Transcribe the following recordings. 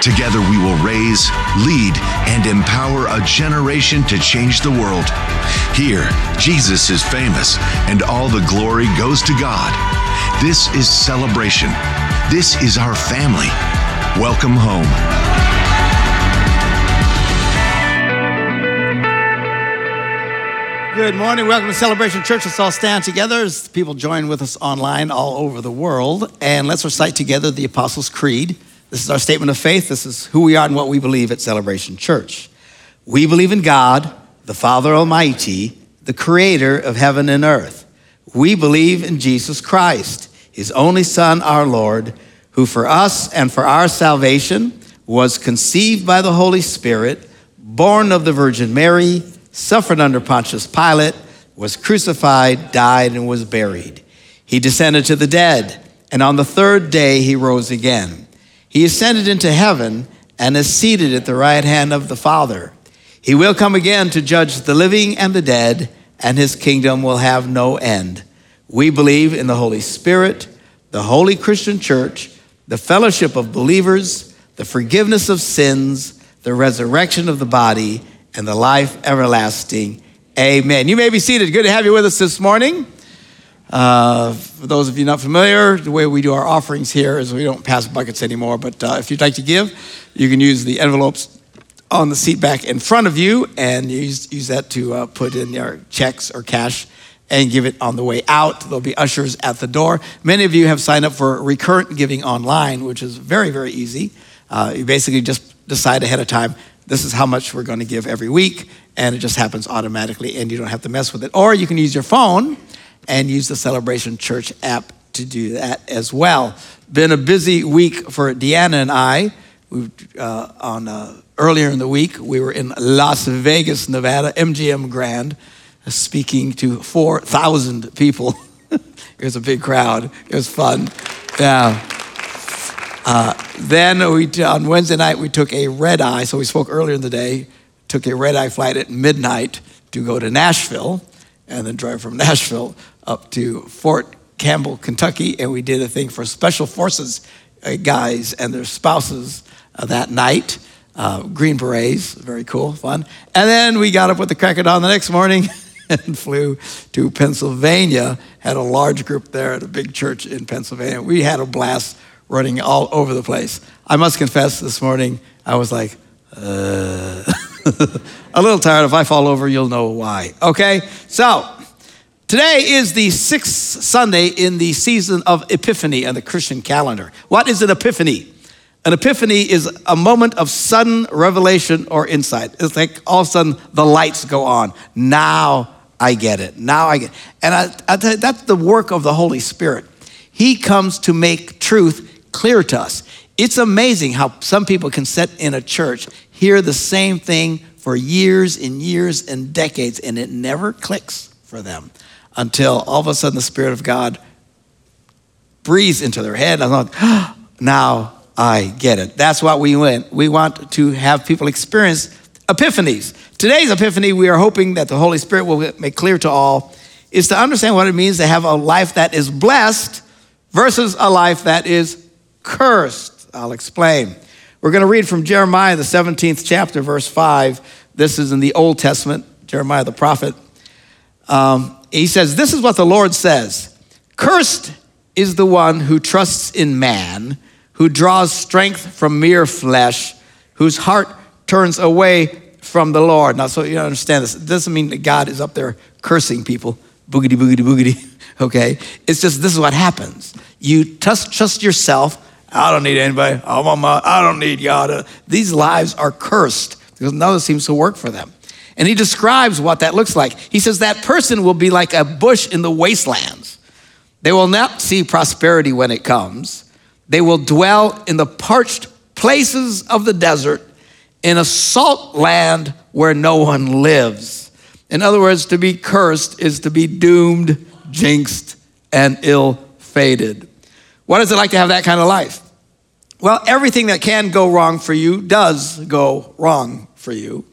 Together, we will raise, lead, and empower a generation to change the world. Here, Jesus is famous, and all the glory goes to God. This is celebration. This is our family. Welcome home. Good morning. Welcome to Celebration Church. Let's all stand together as people join with us online all over the world. And let's recite together the Apostles' Creed. This is our statement of faith. This is who we are and what we believe at Celebration Church. We believe in God, the Father Almighty, the creator of heaven and earth. We believe in Jesus Christ, his only Son, our Lord, who for us and for our salvation was conceived by the Holy Spirit, born of the Virgin Mary, suffered under Pontius Pilate, was crucified, died, and was buried. He descended to the dead, and on the third day he rose again. He ascended into heaven and is seated at the right hand of the Father. He will come again to judge the living and the dead, and his kingdom will have no end. We believe in the Holy Spirit, the holy Christian church, the fellowship of believers, the forgiveness of sins, the resurrection of the body, and the life everlasting. Amen. You may be seated. Good to have you with us this morning. Uh, for those of you not familiar, the way we do our offerings here is we don't pass buckets anymore. But uh, if you'd like to give, you can use the envelopes on the seat back in front of you and use, use that to uh, put in your checks or cash and give it on the way out. There'll be ushers at the door. Many of you have signed up for recurrent giving online, which is very, very easy. Uh, you basically just decide ahead of time this is how much we're going to give every week, and it just happens automatically, and you don't have to mess with it. Or you can use your phone and use the Celebration Church app to do that as well. Been a busy week for Deanna and I. We uh, on uh, earlier in the week we were in Las Vegas, Nevada, MGM Grand, speaking to 4,000 people. it was a big crowd. It was fun. Yeah. Uh, then we, on Wednesday night, we took a red eye. So we spoke earlier in the day, took a red eye flight at midnight to go to Nashville, and then drive from Nashville up to Fort Campbell, Kentucky. And we did a thing for Special Forces uh, guys and their spouses uh, that night. Uh, Green Berets, very cool, fun. And then we got up with the crack of dawn the next morning and flew to Pennsylvania. Had a large group there at a big church in Pennsylvania. We had a blast running all over the place. I must confess, this morning I was like, uh, a little tired. If I fall over, you'll know why. Okay? So, today is the sixth Sunday in the season of Epiphany on the Christian calendar. What is an epiphany? An epiphany is a moment of sudden revelation or insight. It's like all of a sudden the lights go on. Now I get it. Now I get it. And I, I you, that's the work of the Holy Spirit. He comes to make truth clear to us. It's amazing how some people can sit in a church, hear the same thing for years and years and decades, and it never clicks for them until all of a sudden the Spirit of God breathes into their head. I'm like, oh, now I get it. That's what we want. We want to have people experience epiphanies. Today's epiphany, we are hoping that the Holy Spirit will make clear to all, is to understand what it means to have a life that is blessed versus a life that is cursed. I'll explain. We're going to read from Jeremiah, the 17th chapter, verse 5. This is in the Old Testament, Jeremiah the prophet. Um, he says, This is what the Lord says Cursed is the one who trusts in man, who draws strength from mere flesh, whose heart turns away from the Lord. Now, so you understand this. It doesn't mean that God is up there cursing people, boogity, boogity, boogity, okay? It's just this is what happens. You trust, trust yourself I don't need anybody. I'm on my, I don't need God. These lives are cursed because none of seems to work for them. And he describes what that looks like. He says that person will be like a bush in the wastelands. They will not see prosperity when it comes. They will dwell in the parched places of the desert in a salt land where no one lives. In other words, to be cursed is to be doomed, jinxed, and ill fated. What is it like to have that kind of life? Well, everything that can go wrong for you does go wrong for you.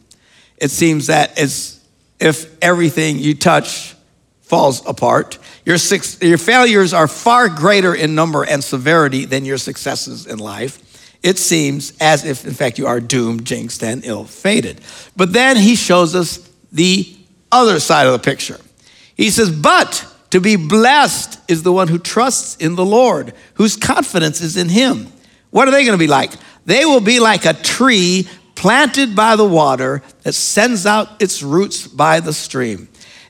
It seems that it's if everything you touch falls apart. Your, six, your failures are far greater in number and severity than your successes in life. It seems as if, in fact, you are doomed, jinxed, and ill fated. But then he shows us the other side of the picture. He says, But to be blessed is the one who trusts in the Lord, whose confidence is in him. What are they going to be like? They will be like a tree planted by the water that sends out its roots by the stream.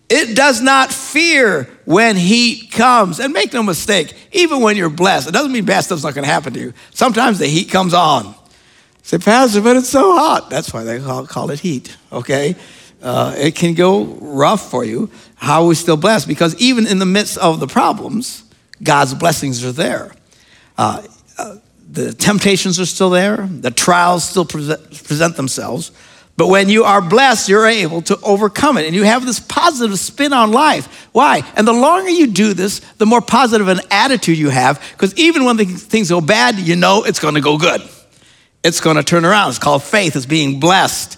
It does not fear when heat comes. And make no mistake, even when you're blessed, it doesn't mean bad stuff's not going to happen to you. Sometimes the heat comes on. Say, Pastor, but it's so hot. That's why they call, call it heat, okay? Uh, it can go rough for you. How are we still blessed? Because even in the midst of the problems, God's blessings are there. Uh, uh, the temptations are still there, the trials still present, present themselves. But when you are blessed, you're able to overcome it. And you have this positive spin on life. Why? And the longer you do this, the more positive an attitude you have. Because even when things go bad, you know it's going to go good. It's going to turn around. It's called faith, it's being blessed.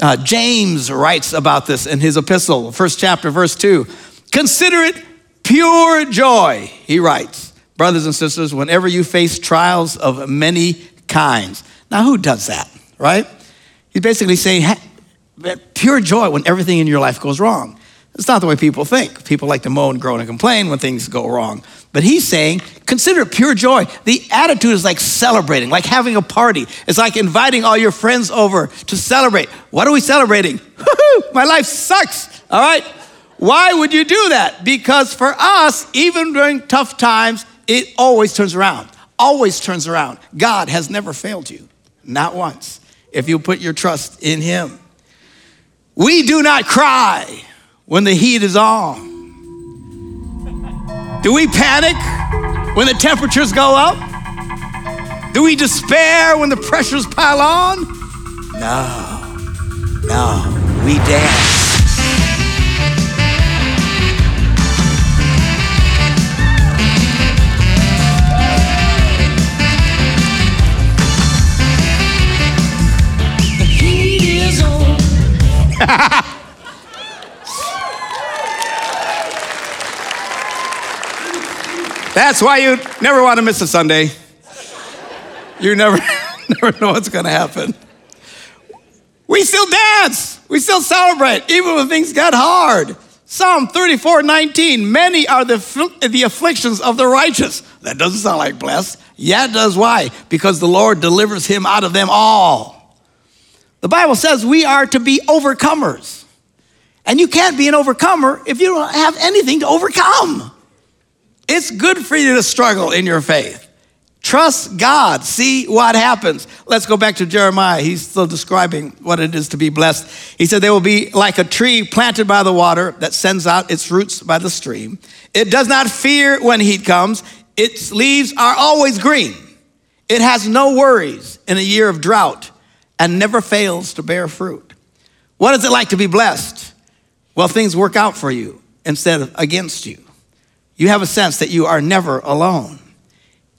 Uh, James writes about this in his epistle, first chapter, verse 2. Consider it pure joy, he writes, brothers and sisters, whenever you face trials of many kinds. Now, who does that, right? He's basically saying, pure joy when everything in your life goes wrong. It's not the way people think. People like to moan, groan, and complain when things go wrong. But he's saying, consider pure joy. The attitude is like celebrating, like having a party. It's like inviting all your friends over to celebrate. What are we celebrating? My life sucks, all right? Why would you do that? Because for us, even during tough times, it always turns around. Always turns around. God has never failed you, not once if you put your trust in Him. We do not cry when the heat is on. Do we panic when the temperatures go up? Do we despair when the pressures pile on? No, no, we dance. That's why you never want to miss a Sunday. You never, never know what's going to happen. We still dance. We still celebrate, even when things get hard. Psalm 34 19, many are the, the afflictions of the righteous. That doesn't sound like blessed. Yeah, it does. Why? Because the Lord delivers him out of them all. The Bible says we are to be overcomers. And you can't be an overcomer if you don't have anything to overcome. It's good for you to struggle in your faith. Trust God, see what happens. Let's go back to Jeremiah. He's still describing what it is to be blessed. He said, They will be like a tree planted by the water that sends out its roots by the stream. It does not fear when heat comes, its leaves are always green. It has no worries in a year of drought and never fails to bear fruit. What is it like to be blessed? Well, things work out for you instead of against you. You have a sense that you are never alone.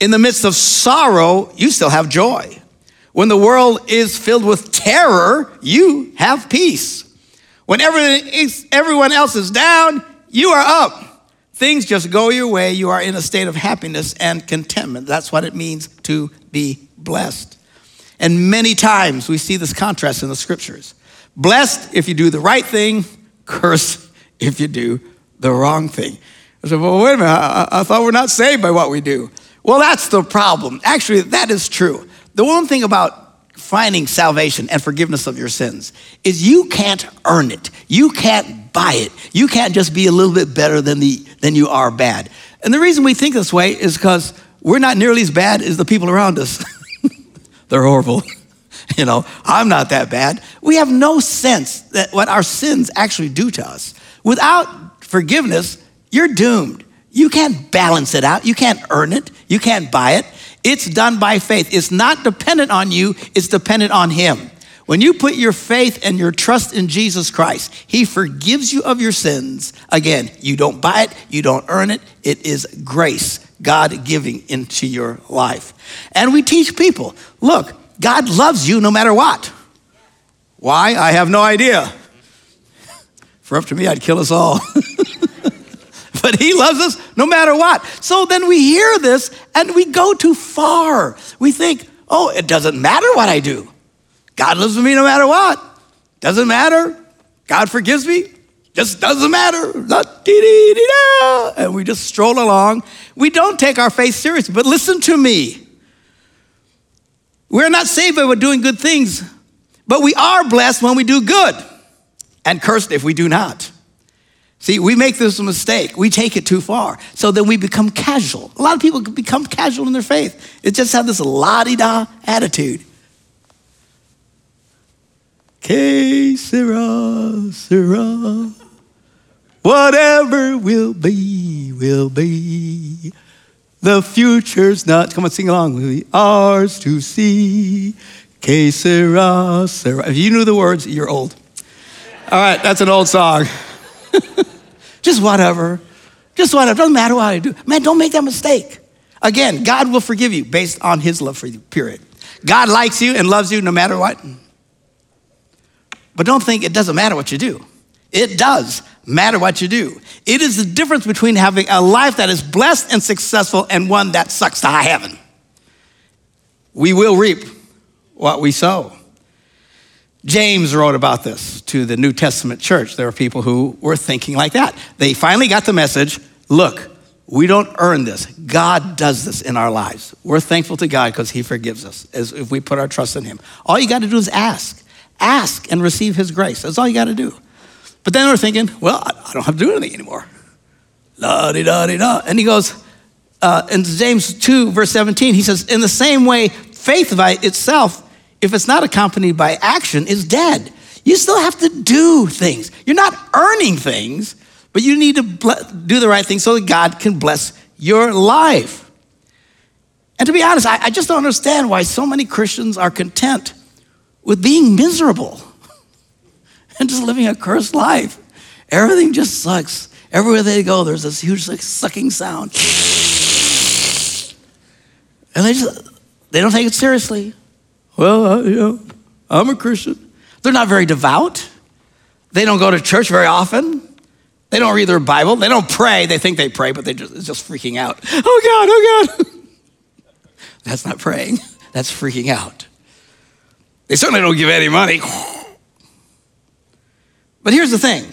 In the midst of sorrow, you still have joy. When the world is filled with terror, you have peace. When everyone else is down, you are up. Things just go your way. You are in a state of happiness and contentment. That's what it means to be blessed. And many times we see this contrast in the scriptures. Blessed if you do the right thing, cursed if you do the wrong thing. I said, well, wait a minute, I, I thought we're not saved by what we do. Well, that's the problem. Actually, that is true. The one thing about finding salvation and forgiveness of your sins is you can't earn it. You can't buy it. You can't just be a little bit better than, the, than you are bad. And the reason we think this way is because we're not nearly as bad as the people around us. they're horrible. you know, I'm not that bad. We have no sense that what our sins actually do to us. Without forgiveness, you're doomed. You can't balance it out. You can't earn it. You can't buy it. It's done by faith. It's not dependent on you, it's dependent on Him. When you put your faith and your trust in Jesus Christ, He forgives you of your sins. Again, you don't buy it, you don't earn it. It is grace, God giving into your life. And we teach people look, God loves you no matter what. Why? I have no idea. For up to me, I'd kill us all. but he loves us no matter what. So then we hear this and we go too far. We think, oh, it doesn't matter what I do. God loves me no matter what. Doesn't matter. God forgives me. Just doesn't matter. And we just stroll along. We don't take our faith seriously. But listen to me. We're not saved by doing good things, but we are blessed when we do good and cursed if we do not. See, we make this mistake. We take it too far. So then we become casual. A lot of people become casual in their faith. It just have this la-di-da attitude. Que sera. Whatever will be, will be. The future's not, come on, sing along with me. Ours to see. Que sera. If you knew the words, you're old. All right, that's an old song. Just whatever. Just whatever. Doesn't matter what I do. Man, don't make that mistake. Again, God will forgive you based on his love for you, period. God likes you and loves you no matter what. But don't think it doesn't matter what you do. It does matter what you do. It is the difference between having a life that is blessed and successful and one that sucks to high heaven. We will reap what we sow. James wrote about this to the New Testament church. There were people who were thinking like that. They finally got the message look, we don't earn this. God does this in our lives. We're thankful to God because He forgives us as if we put our trust in Him. All you got to do is ask. Ask and receive His grace. That's all you got to do. But then we're thinking, well, I don't have to do anything anymore. La di da di da. And he goes, uh, in James 2, verse 17, he says, in the same way, faith by itself if it's not accompanied by action, is dead. You still have to do things. You're not earning things, but you need to do the right thing so that God can bless your life. And to be honest, I, I just don't understand why so many Christians are content with being miserable and just living a cursed life. Everything just sucks. Everywhere they go, there's this huge like, sucking sound. And they just they don't take it seriously. Well, uh, you know, I'm a Christian. They're not very devout. They don't go to church very often. They don't read their Bible. They don't pray. They think they pray, but they're just, just freaking out. Oh God, oh God. That's not praying. That's freaking out. They certainly don't give any money. But here's the thing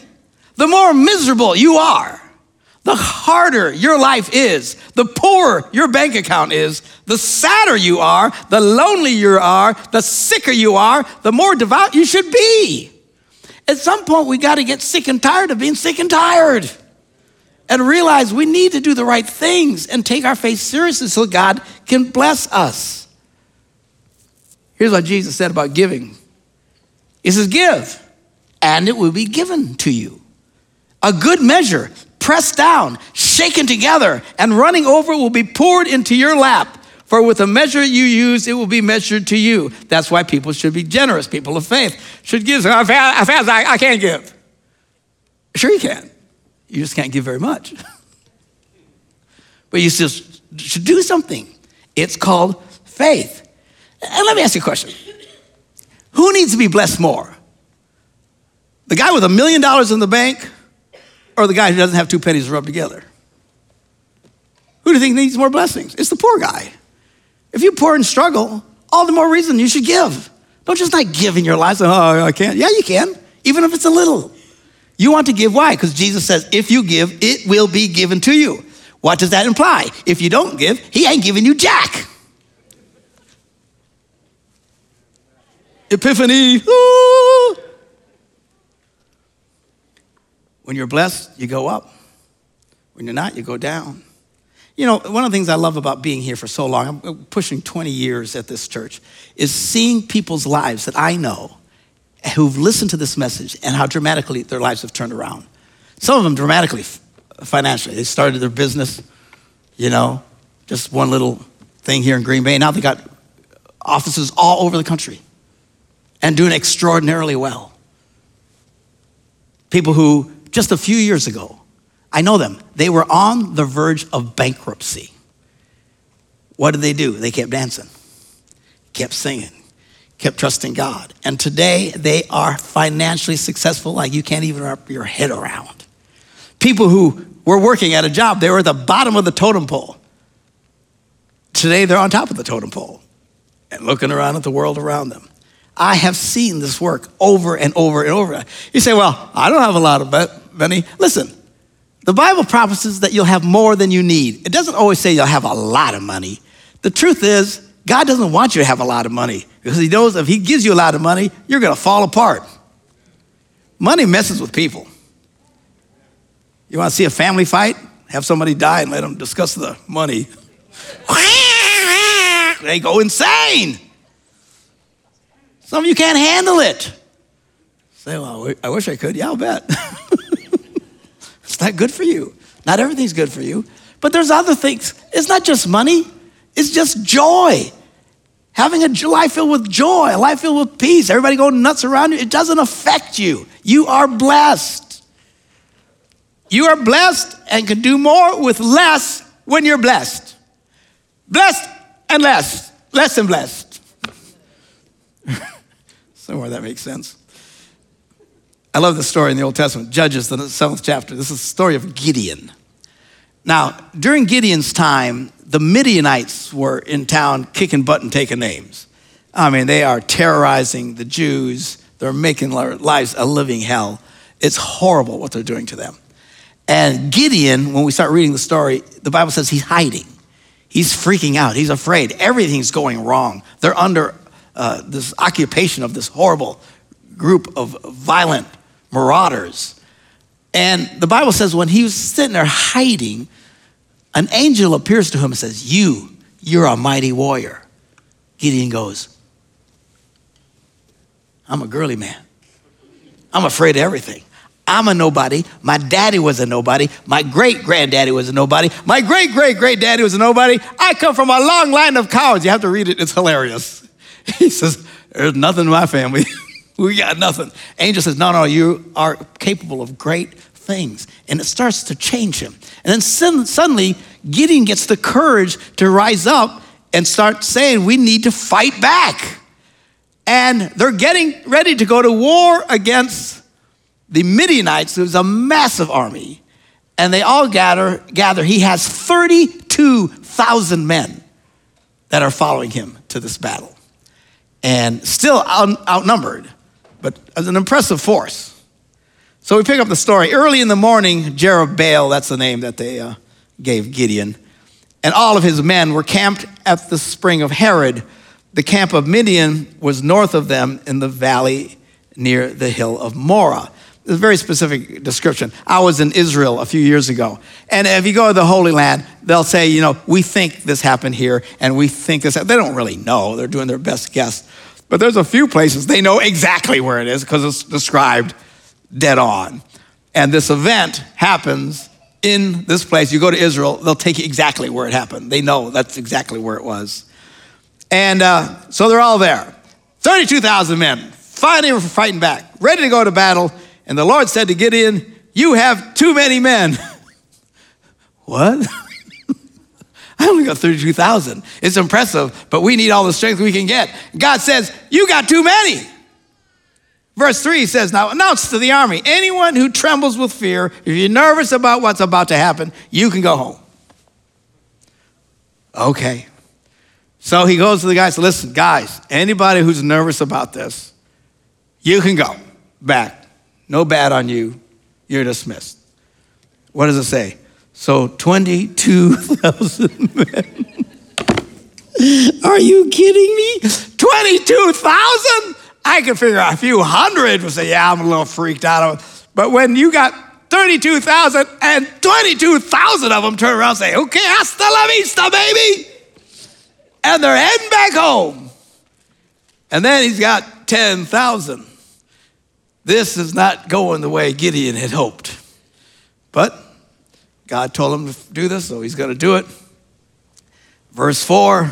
the more miserable you are, the harder your life is, the poorer your bank account is, the sadder you are, the lonelier you are, the sicker you are, the more devout you should be. At some point, we got to get sick and tired of being sick and tired and realize we need to do the right things and take our faith seriously so God can bless us. Here's what Jesus said about giving He says, Give, and it will be given to you. A good measure, pressed down, shaken together, and running over will be poured into your lap. For with the measure you use, it will be measured to you. That's why people should be generous. People of faith should give. I fast, I, I can't give. Sure, you can. You just can't give very much. but you just should do something. It's called faith. And let me ask you a question Who needs to be blessed more? The guy with a million dollars in the bank or the guy who doesn't have two pennies to rub together? Who do you think needs more blessings? It's the poor guy. If you're poor and struggle, all the more reason you should give. Don't just not give in your life. Oh, I can't. Yeah, you can, even if it's a little. You want to give. Why? Because Jesus says, if you give, it will be given to you. What does that imply? If you don't give, he ain't giving you jack. Epiphany. Ooh. When you're blessed, you go up. When you're not, you go down. You know, one of the things I love about being here for so long, I'm pushing 20 years at this church, is seeing people's lives that I know who've listened to this message and how dramatically their lives have turned around. Some of them dramatically financially. They started their business, you know, just one little thing here in Green Bay. Now they got offices all over the country. and doing extraordinarily well. People who just a few years ago, I know them, they were on the verge of bankruptcy. What did they do? They kept dancing, kept singing, kept trusting God. And today they are financially successful like you can't even wrap your head around. People who were working at a job, they were at the bottom of the totem pole. Today they're on top of the totem pole and looking around at the world around them. I have seen this work over and over and over. You say, Well, I don't have a lot of money. Listen, the Bible promises that you'll have more than you need. It doesn't always say you'll have a lot of money. The truth is, God doesn't want you to have a lot of money because He knows if He gives you a lot of money, you're going to fall apart. Money messes with people. You want to see a family fight? Have somebody die and let them discuss the money. they go insane. Some of you can't handle it. Say, well, I wish I could. Yeah, I'll bet. it's not good for you. Not everything's good for you. But there's other things. It's not just money, it's just joy. Having a life filled with joy, a life filled with peace, everybody going nuts around you, it doesn't affect you. You are blessed. You are blessed and can do more with less when you're blessed. Blessed and less, less and blessed. Somewhere that makes sense. I love the story in the Old Testament, Judges, the seventh chapter. This is the story of Gideon. Now, during Gideon's time, the Midianites were in town kicking butt and taking names. I mean, they are terrorizing the Jews. They're making their lives a living hell. It's horrible what they're doing to them. And Gideon, when we start reading the story, the Bible says he's hiding. He's freaking out. He's afraid. Everything's going wrong. They're under uh, this occupation of this horrible group of violent marauders. And the Bible says when he was sitting there hiding, an angel appears to him and says, You, you're a mighty warrior. Gideon goes, I'm a girly man. I'm afraid of everything. I'm a nobody. My daddy was a nobody. My great granddaddy was a nobody. My great great great daddy was a nobody. I come from a long line of cowards. You have to read it, it's hilarious. He says, There's nothing in my family. we got nothing. Angel says, No, no, you are capable of great things. And it starts to change him. And then suddenly, Gideon gets the courage to rise up and start saying, We need to fight back. And they're getting ready to go to war against the Midianites. There's a massive army. And they all gather, gather. He has 32,000 men that are following him to this battle. And still out, outnumbered, but as an impressive force. So we pick up the story. Early in the morning, Jerubbaal, that's the name that they uh, gave Gideon, and all of his men were camped at the spring of Harod. The camp of Midian was north of them in the valley near the hill of Moreh. A very specific description. I was in Israel a few years ago. And if you go to the Holy Land, they'll say, you know, we think this happened here and we think this. Happened. They don't really know. They're doing their best guess. But there's a few places they know exactly where it is because it's described dead on. And this event happens in this place. You go to Israel, they'll take you exactly where it happened. They know that's exactly where it was. And uh, so they're all there 32,000 men, finally fighting back, ready to go to battle. And the Lord said to Gideon, You have too many men. what? I only got 32,000. It's impressive, but we need all the strength we can get. God says, You got too many. Verse 3 says, Now announce to the army anyone who trembles with fear, if you're nervous about what's about to happen, you can go home. Okay. So he goes to the guys, listen, guys, anybody who's nervous about this, you can go back. No bad on you. You're dismissed. What does it say? So 22,000 men. Are you kidding me? 22,000? I could figure out a few hundred would say, yeah, I'm a little freaked out. But when you got 32,000 and 22,000 of them turn around and say, okay, hasta la vista, baby. And they're heading back home. And then he's got 10,000. This is not going the way Gideon had hoped. But God told him to do this, so he's going to do it. Verse 4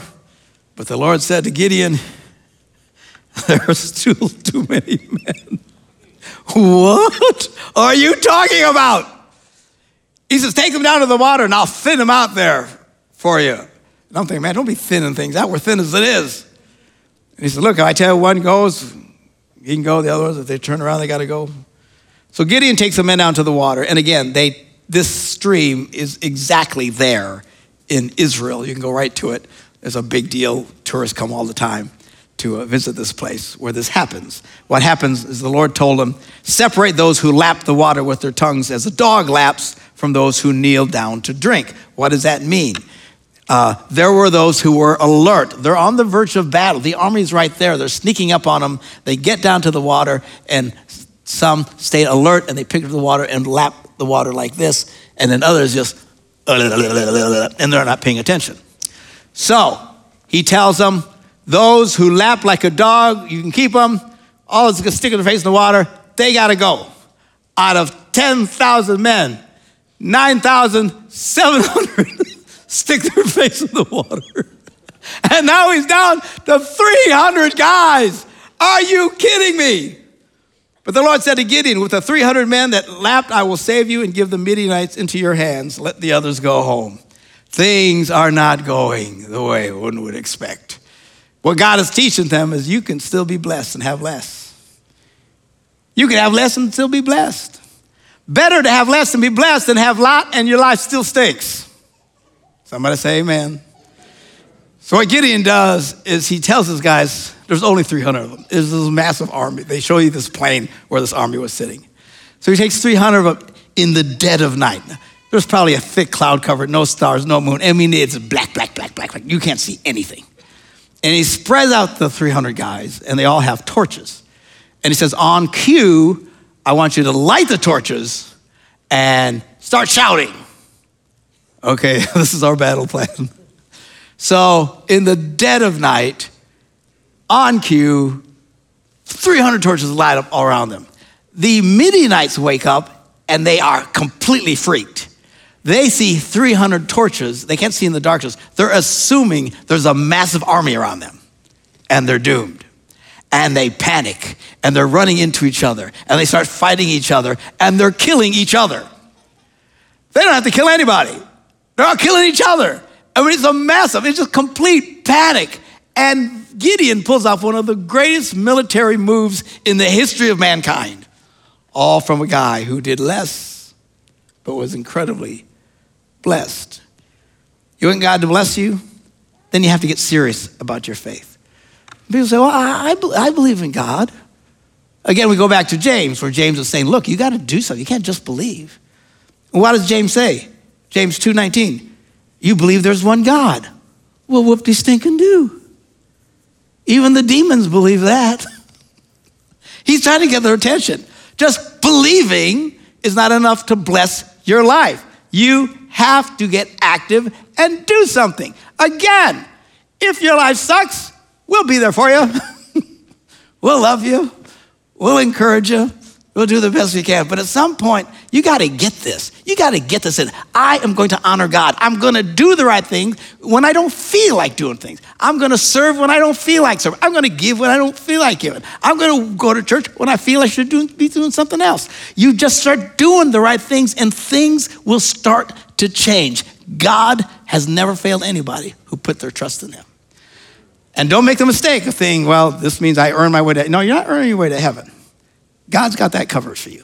But the Lord said to Gideon, There's still too many men. What are you talking about? He says, Take them down to the water and I'll thin them out there for you. And I'm thinking, man, don't be thinning things out. We're thin as it is. And he said, Look, if I tell you one goes, he can go. The other ones, if they turn around, they got to go. So Gideon takes the men down to the water. And again, they, this stream is exactly there in Israel. You can go right to it. There's a big deal. Tourists come all the time to uh, visit this place where this happens. What happens is the Lord told him, Separate those who lap the water with their tongues as a dog laps from those who kneel down to drink. What does that mean? Uh, there were those who were alert. They're on the verge of battle. The army's right there. They're sneaking up on them. They get down to the water, and some stay alert and they pick up the water and lap the water like this, and then others just, and they're not paying attention. So he tells them, those who lap like a dog, you can keep them. All is gonna stick their face in the water. They gotta go. Out of 10,000 men, 9,700 stick their face in the water. And now he's down to 300 guys. Are you kidding me? But the Lord said to Gideon, With the 300 men that lapped, I will save you and give the Midianites into your hands. Let the others go home. Things are not going the way one would expect. What God is teaching them is you can still be blessed and have less. You can have less and still be blessed. Better to have less and be blessed than have lot and your life still stinks. Somebody say amen. So what Gideon does is he tells his guys, there's only 300 of them. There's this massive army. They show you this plain where this army was sitting. So he takes 300 of them in the dead of night. There's probably a thick cloud cover, no stars, no moon. I mean, it's black, black, black, black, black. You can't see anything. And he spreads out the 300 guys, and they all have torches. And he says, On cue, I want you to light the torches and start shouting. Okay, this is our battle plan. So, in the dead of night, on cue, 300 torches light up all around them. The Midianites wake up and they are completely freaked. They see 300 torches. They can't see in the darkness. They're assuming there's a massive army around them and they're doomed. And they panic and they're running into each other and they start fighting each other and they're killing each other. They don't have to kill anybody. They're all killing each other. I mean, it's a massive, it's just complete panic. And Gideon pulls off one of the greatest military moves in the history of mankind, all from a guy who did less, but was incredibly blessed. You want God to bless you? Then you have to get serious about your faith. People say, Well, I, I, I believe in God. Again, we go back to James, where James is saying, Look, you got to do something. You can't just believe. And what does James say? James 2:19. You believe there's one God. Well, whoop de stinking do. Even the demons believe that. He's trying to get their attention. Just believing is not enough to bless your life. You have to get active and do something. Again, if your life sucks, we'll be there for you. we'll love you. We'll encourage you. We'll do the best we can. But at some point, you got to get this. You got to get this in. I am going to honor God. I'm going to do the right thing when I don't feel like doing things. I'm going to serve when I don't feel like serving. I'm going to give when I don't feel like giving. I'm going to go to church when I feel I should do, be doing something else. You just start doing the right things and things will start to change. God has never failed anybody who put their trust in Him. And don't make the mistake of thinking, well, this means I earn my way to. No, you're not earning your way to heaven. God's got that covered for you.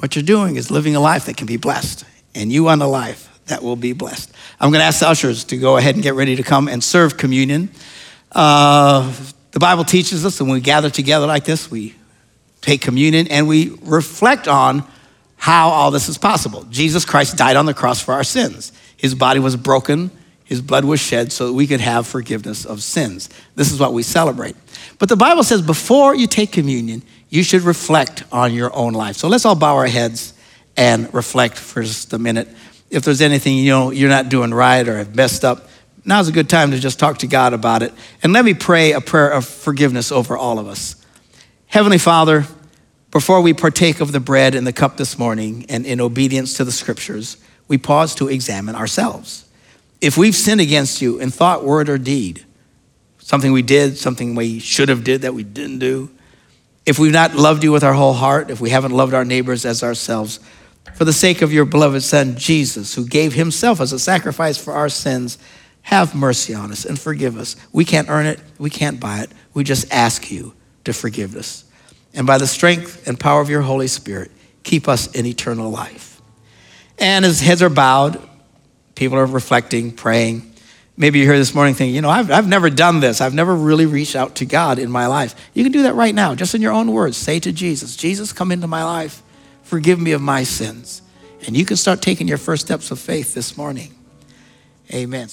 What you're doing is living a life that can be blessed, and you want a life that will be blessed. I'm going to ask the ushers to go ahead and get ready to come and serve communion. Uh, the Bible teaches us, that when we gather together like this, we take communion and we reflect on how all this is possible. Jesus Christ died on the cross for our sins. His body was broken, his blood was shed so that we could have forgiveness of sins. This is what we celebrate. But the Bible says before you take communion, you should reflect on your own life. So let's all bow our heads and reflect for just a minute. If there's anything you know you're not doing right or have messed up, now's a good time to just talk to God about it. And let me pray a prayer of forgiveness over all of us. Heavenly Father, before we partake of the bread and the cup this morning and in obedience to the scriptures, we pause to examine ourselves. If we've sinned against you in thought, word, or deed, something we did, something we should have did that we didn't do. If we've not loved you with our whole heart, if we haven't loved our neighbors as ourselves, for the sake of your beloved Son, Jesus, who gave himself as a sacrifice for our sins, have mercy on us and forgive us. We can't earn it, we can't buy it. We just ask you to forgive us. And by the strength and power of your Holy Spirit, keep us in eternal life. And as heads are bowed, people are reflecting, praying. Maybe you're here this morning thinking, you know, I've, I've never done this. I've never really reached out to God in my life. You can do that right now, just in your own words. Say to Jesus, Jesus, come into my life. Forgive me of my sins. And you can start taking your first steps of faith this morning. Amen.